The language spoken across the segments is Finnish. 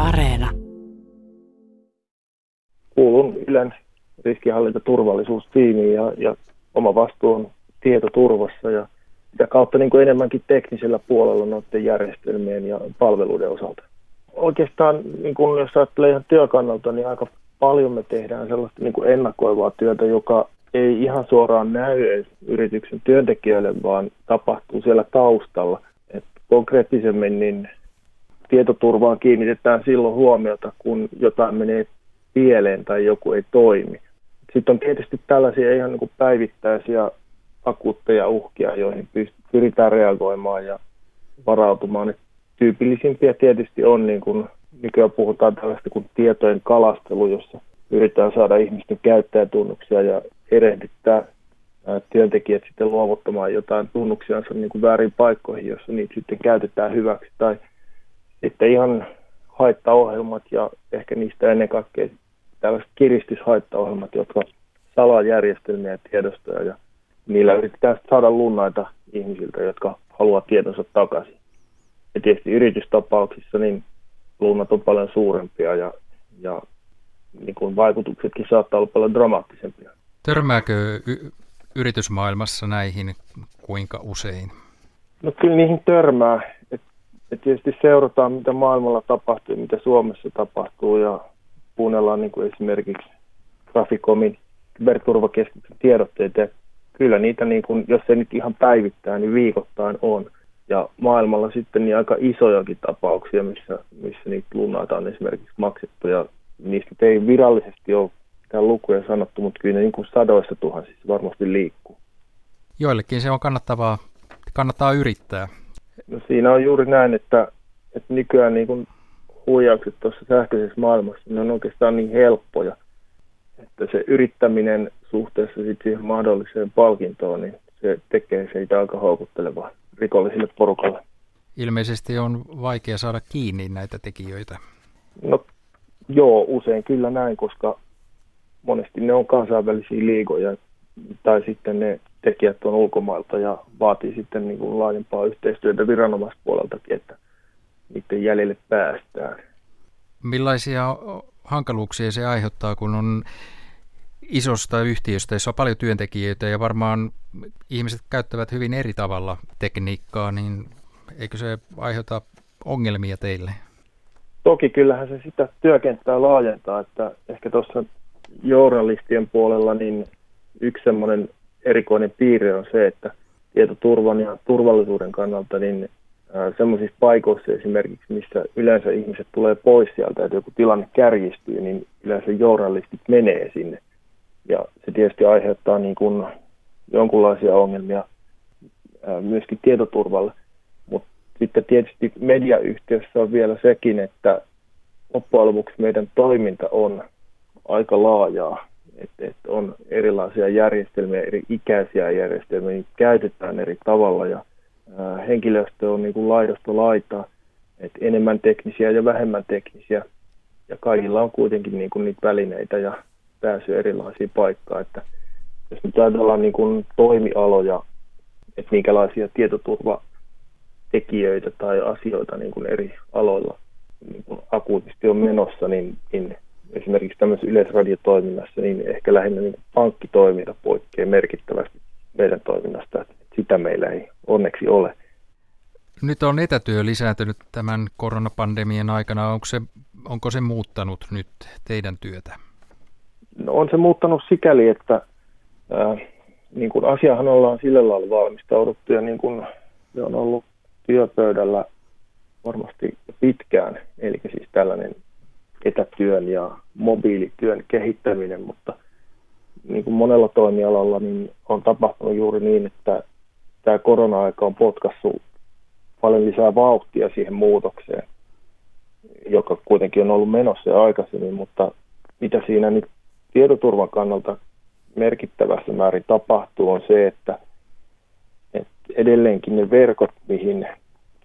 Areena. Kuulun Ylen riskihallintaturvallisuustiimiin ja, ja oma vastuu on tietoturvassa ja sitä kautta niin kuin enemmänkin teknisellä puolella noiden järjestelmien ja palveluiden osalta. Oikeastaan, niin kuin jos ajattelee ihan työkannalta, niin aika paljon me tehdään sellaista niin kuin ennakoivaa työtä, joka ei ihan suoraan näy yrityksen työntekijöille, vaan tapahtuu siellä taustalla. Et konkreettisemmin niin tietoturvaan kiinnitetään silloin huomiota, kun jotain menee pieleen tai joku ei toimi. Sitten on tietysti tällaisia ihan niin kuin päivittäisiä akuutteja uhkia, joihin pyritään reagoimaan ja varautumaan. Et tyypillisimpiä tietysti on, niin kuin nykyään puhutaan tällaista kuin tietojen kalastelu, jossa yritetään saada ihmisten käyttäjätunnuksia ja erehdyttää työntekijät sitten luovuttamaan jotain tunnuksiansa niin kuin väärin paikkoihin, jossa niitä sitten käytetään hyväksi. Tai sitten ihan haittaohjelmat ja ehkä niistä ennen kaikkea tällaiset kiristyshaittaohjelmat, jotka salaa järjestelmiä ja tiedostoja ja niillä yritetään saada lunnaita ihmisiltä, jotka haluaa tietonsa takaisin. Ja tietysti yritystapauksissa niin lunnat on paljon suurempia ja, ja niin kuin vaikutuksetkin saattaa olla paljon dramaattisempia. Törmääkö y- yritysmaailmassa näihin kuinka usein? No kyllä niihin törmää. Et, et tietysti seurataan, mitä maailmalla tapahtuu, mitä Suomessa tapahtuu ja kuunnellaan niin kuin esimerkiksi Traficomin kyberturvakeskuksen tiedotteita. Ja kyllä niitä, niin kuin, jos ei nyt ihan päivittää, niin viikoittain on. Ja maailmalla sitten niin aika isojakin tapauksia, missä, missä niitä lunnaita on esimerkiksi maksettu. Ja niistä ei virallisesti ole mitään lukuja sanottu, mutta kyllä ne niin kuin sadoissa tuhansissa varmasti liikkuu. Joillekin se on kannattavaa, kannattaa yrittää. No siinä on juuri näin, että, että nykyään niin kuin huijaukset tuossa sähköisessä maailmassa, ne on oikeastaan niin helppoja, että se yrittäminen suhteessa sitten siihen mahdolliseen palkintoon, niin se tekee siitä aika houkuttelevaa rikollisille porukalle. Ilmeisesti on vaikea saada kiinni näitä tekijöitä. No joo, usein kyllä näin, koska monesti ne on kansainvälisiä liigoja tai sitten ne tekijät on ulkomailta ja vaatii sitten niin kuin laajempaa yhteistyötä viranomaispuoleltakin, että niiden jäljelle päästään. Millaisia hankaluuksia se aiheuttaa, kun on isosta yhtiöstä, jossa on paljon työntekijöitä ja varmaan ihmiset käyttävät hyvin eri tavalla tekniikkaa, niin eikö se aiheuta ongelmia teille? Toki kyllähän se sitä työkenttää laajentaa, että ehkä tuossa journalistien puolella niin yksi semmoinen erikoinen piirre on se, että tietoturvan ja turvallisuuden kannalta niin semmoisissa paikoissa esimerkiksi, missä yleensä ihmiset tulee pois sieltä, että joku tilanne kärjistyy, niin yleensä journalistit menee sinne. Ja se tietysti aiheuttaa niin kuin jonkunlaisia ongelmia myöskin tietoturvalle. Mutta sitten tietysti mediayhtiössä on vielä sekin, että loppujen lopuksi meidän toiminta on aika laajaa. Että et on erilaisia järjestelmiä, eri ikäisiä järjestelmiä, niin käytetään eri tavalla ja ää, henkilöstö on niin kuin laidasta laitaa, että enemmän teknisiä ja vähemmän teknisiä. Ja kaikilla on kuitenkin niin kuin niitä välineitä ja pääsy erilaisiin paikkaan. Että jos nyt ajatellaan niin kuin toimialoja, että minkälaisia tietoturvatekijöitä tai asioita niin kuin eri aloilla niin kuin akuutisti on menossa, niin, niin esimerkiksi tämmöisessä yleisradiotoiminnassa, niin ehkä lähinnä niin pankkitoiminta poikkeaa merkittävästi meidän toiminnasta. Että sitä meillä ei onneksi ole. Nyt on etätyö lisääntynyt tämän koronapandemian aikana. Onko se, onko se muuttanut nyt teidän työtä? No on se muuttanut sikäli, että ää, niin kuin asiahan ollaan sillä lailla valmistauduttu ja niin kuin se on ollut työpöydällä varmasti pitkään, eli siis tällainen etätyön ja mobiilityön kehittäminen, mutta niin kuin monella toimialalla niin on tapahtunut juuri niin, että tämä korona-aika on potkassut paljon lisää vauhtia siihen muutokseen, joka kuitenkin on ollut menossa jo aikaisemmin, mutta mitä siinä nyt tietoturvan kannalta merkittävässä määrin tapahtuu on se, että, että edelleenkin ne verkot, mihin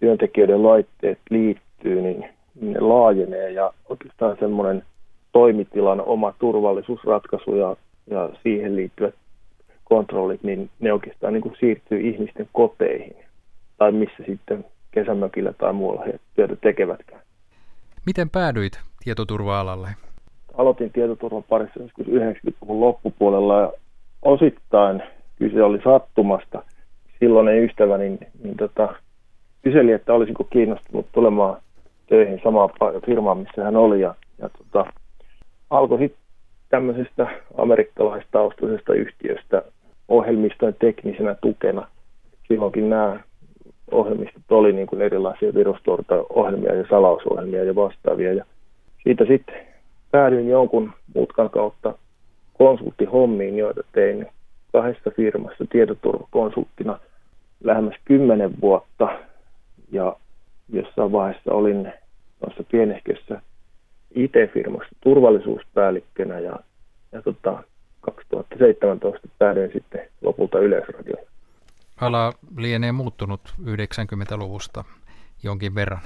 työntekijöiden laitteet liittyy, niin ne laajenee ja oikeastaan semmoinen toimitilan oma turvallisuusratkaisu ja, ja siihen liittyvät kontrollit, niin ne oikeastaan niin kuin siirtyy ihmisten koteihin tai missä sitten kesämökillä tai muualla he työtä tekevätkään. Miten päädyit tietoturva-alalle? Aloitin tietoturvan parissa 90-luvun loppupuolella ja osittain kyse oli sattumasta. Silloinen ystäväni niin, niin tota, kyseli, että olisinko kiinnostunut tulemaan töihin samaan firmaan, missä hän oli. Ja, ja tota, alkoi sitten tämmöisestä amerikkalaistaustaisesta yhtiöstä ohjelmistojen teknisenä tukena. Silloinkin nämä ohjelmistot oli niin kuin erilaisia virustorta-ohjelmia ja salausohjelmia ja vastaavia. Ja siitä sitten päädyin jonkun mutkan kautta konsulttihommiin, joita tein kahdessa firmassa tietoturvakonsulttina lähemmäs kymmenen vuotta. Ja jossain vaiheessa olin noissa pienehkössä IT-firmassa turvallisuuspäällikkönä ja, ja tota, 2017 päädyin sitten lopulta Yleisradioon. Ala lienee muuttunut 90-luvusta jonkin verran.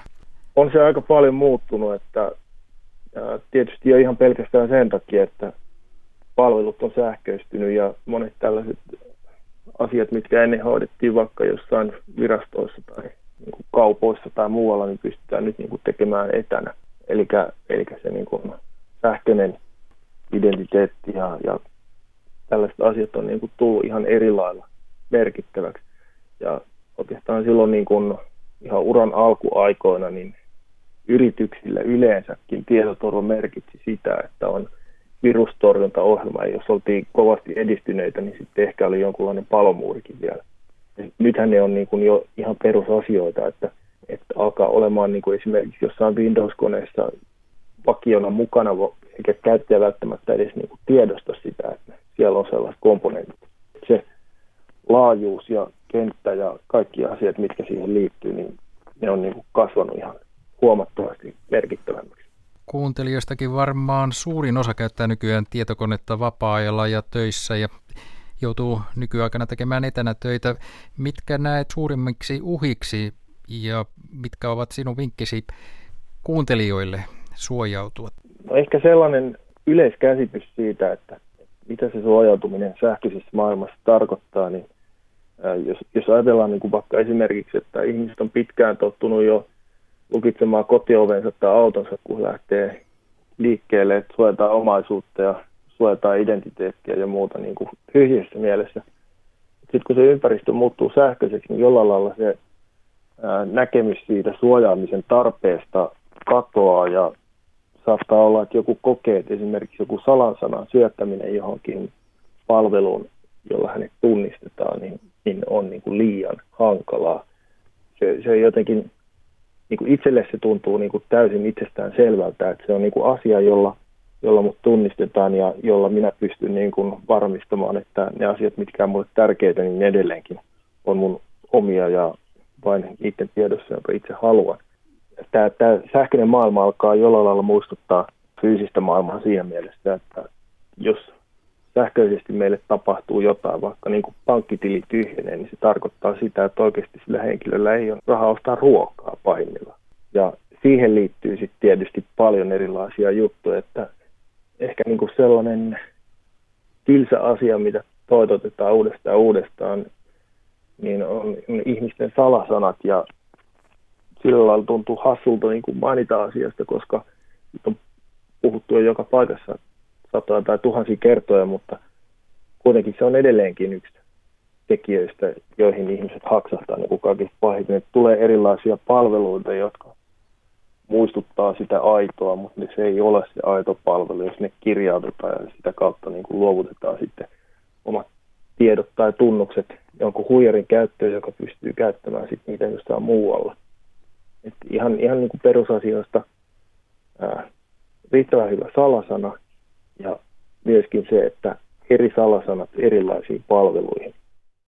On se aika paljon muuttunut, että ja tietysti jo ihan pelkästään sen takia, että palvelut on sähköistynyt ja monet tällaiset asiat, mitkä ennen hoidettiin vaikka jossain virastoissa tai niin kaupoissa tai muualla, niin pystytään nyt niin kuin tekemään etänä. Eli, eli se niin kuin sähköinen identiteetti ja, ja tällaiset asiat on niin kuin tullut ihan eri lailla merkittäväksi. Ja oikeastaan silloin niin kuin ihan uran alkuaikoina niin yrityksille yleensäkin tietoturva merkitsi sitä, että on virustorjuntaohjelma. Ja jos oltiin kovasti edistyneitä, niin sitten ehkä oli jonkunlainen palomuurikin vielä. Nythän ne on niin kuin jo ihan perusasioita, että, että alkaa olemaan niin kuin esimerkiksi jossain Windows-koneessa vakiona mukana, eikä käyttäjä välttämättä edes niin kuin tiedosta sitä, että siellä on sellaiset komponentit. Se laajuus ja kenttä ja kaikki asiat, mitkä siihen liittyy, niin ne on niin kuin kasvanut ihan huomattavasti merkittävämmäksi. Kuuntelijoistakin varmaan suurin osa käyttää nykyään tietokonetta vapaa-ajalla ja töissä ja joutuu nykyaikana tekemään etänä töitä. Mitkä näet suurimmiksi uhiksi ja mitkä ovat sinun vinkkisi kuuntelijoille suojautua? No ehkä sellainen yleiskäsitys siitä, että mitä se suojautuminen sähköisessä maailmassa tarkoittaa, niin jos, jos ajatellaan niin kuin vaikka esimerkiksi, että ihmiset on pitkään tottunut jo lukitsemaan kotiovensa tai autonsa, kun lähtee liikkeelle, että suojataan omaisuutta ja suojataan identiteettiä ja muuta niin kuin tyhjässä mielessä. Sitten kun se ympäristö muuttuu sähköiseksi, niin jollain lailla se ää, näkemys siitä suojaamisen tarpeesta katoaa ja saattaa olla, että joku kokee, että esimerkiksi joku salansanan syöttäminen johonkin palveluun, jolla hänet tunnistetaan, niin, niin on niin kuin liian hankalaa. Se, se jotenkin niin kuin itselle se tuntuu niin kuin täysin itsestään selvältä, että se on niin kuin asia, jolla, jolla mut tunnistetaan ja jolla minä pystyn niin kuin varmistamaan, että ne asiat, mitkä on mulle tärkeitä, niin edelleenkin on mun omia ja vain niiden tiedossa, jonka itse haluan. Tämä, tämä sähköinen maailma alkaa jollain lailla muistuttaa fyysistä maailmaa siinä mielessä, että jos sähköisesti meille tapahtuu jotain, vaikka niin kuin pankkitili tyhjenee, niin se tarkoittaa sitä, että oikeasti sillä henkilöllä ei ole rahaa ostaa ruokaa pahimmilla. Ja siihen liittyy sitten tietysti paljon erilaisia juttuja, että ehkä niin kuin sellainen tylsä asia, mitä toitotetaan uudestaan uudestaan, niin on ihmisten salasanat ja sillä lailla tuntuu hassulta niin kuin mainita asiasta, koska on puhuttu jo joka paikassa satoja tai tuhansia kertoja, mutta kuitenkin se on edelleenkin yksi tekijöistä, joihin ihmiset haksahtaa niin kuin kaikista pahiten. Tulee erilaisia palveluita, jotka muistuttaa sitä aitoa, mutta se ei ole se aito palvelu, jos ne kirjautetaan ja sitä kautta niin kuin luovutetaan sitten omat tiedot tai tunnukset jonkun huijarin käyttöön, joka pystyy käyttämään sitten niitä jostain muualla. Et ihan ihan niin kuin perusasioista ää, riittävän hyvä salasana ja myöskin se, että eri salasanat erilaisiin palveluihin.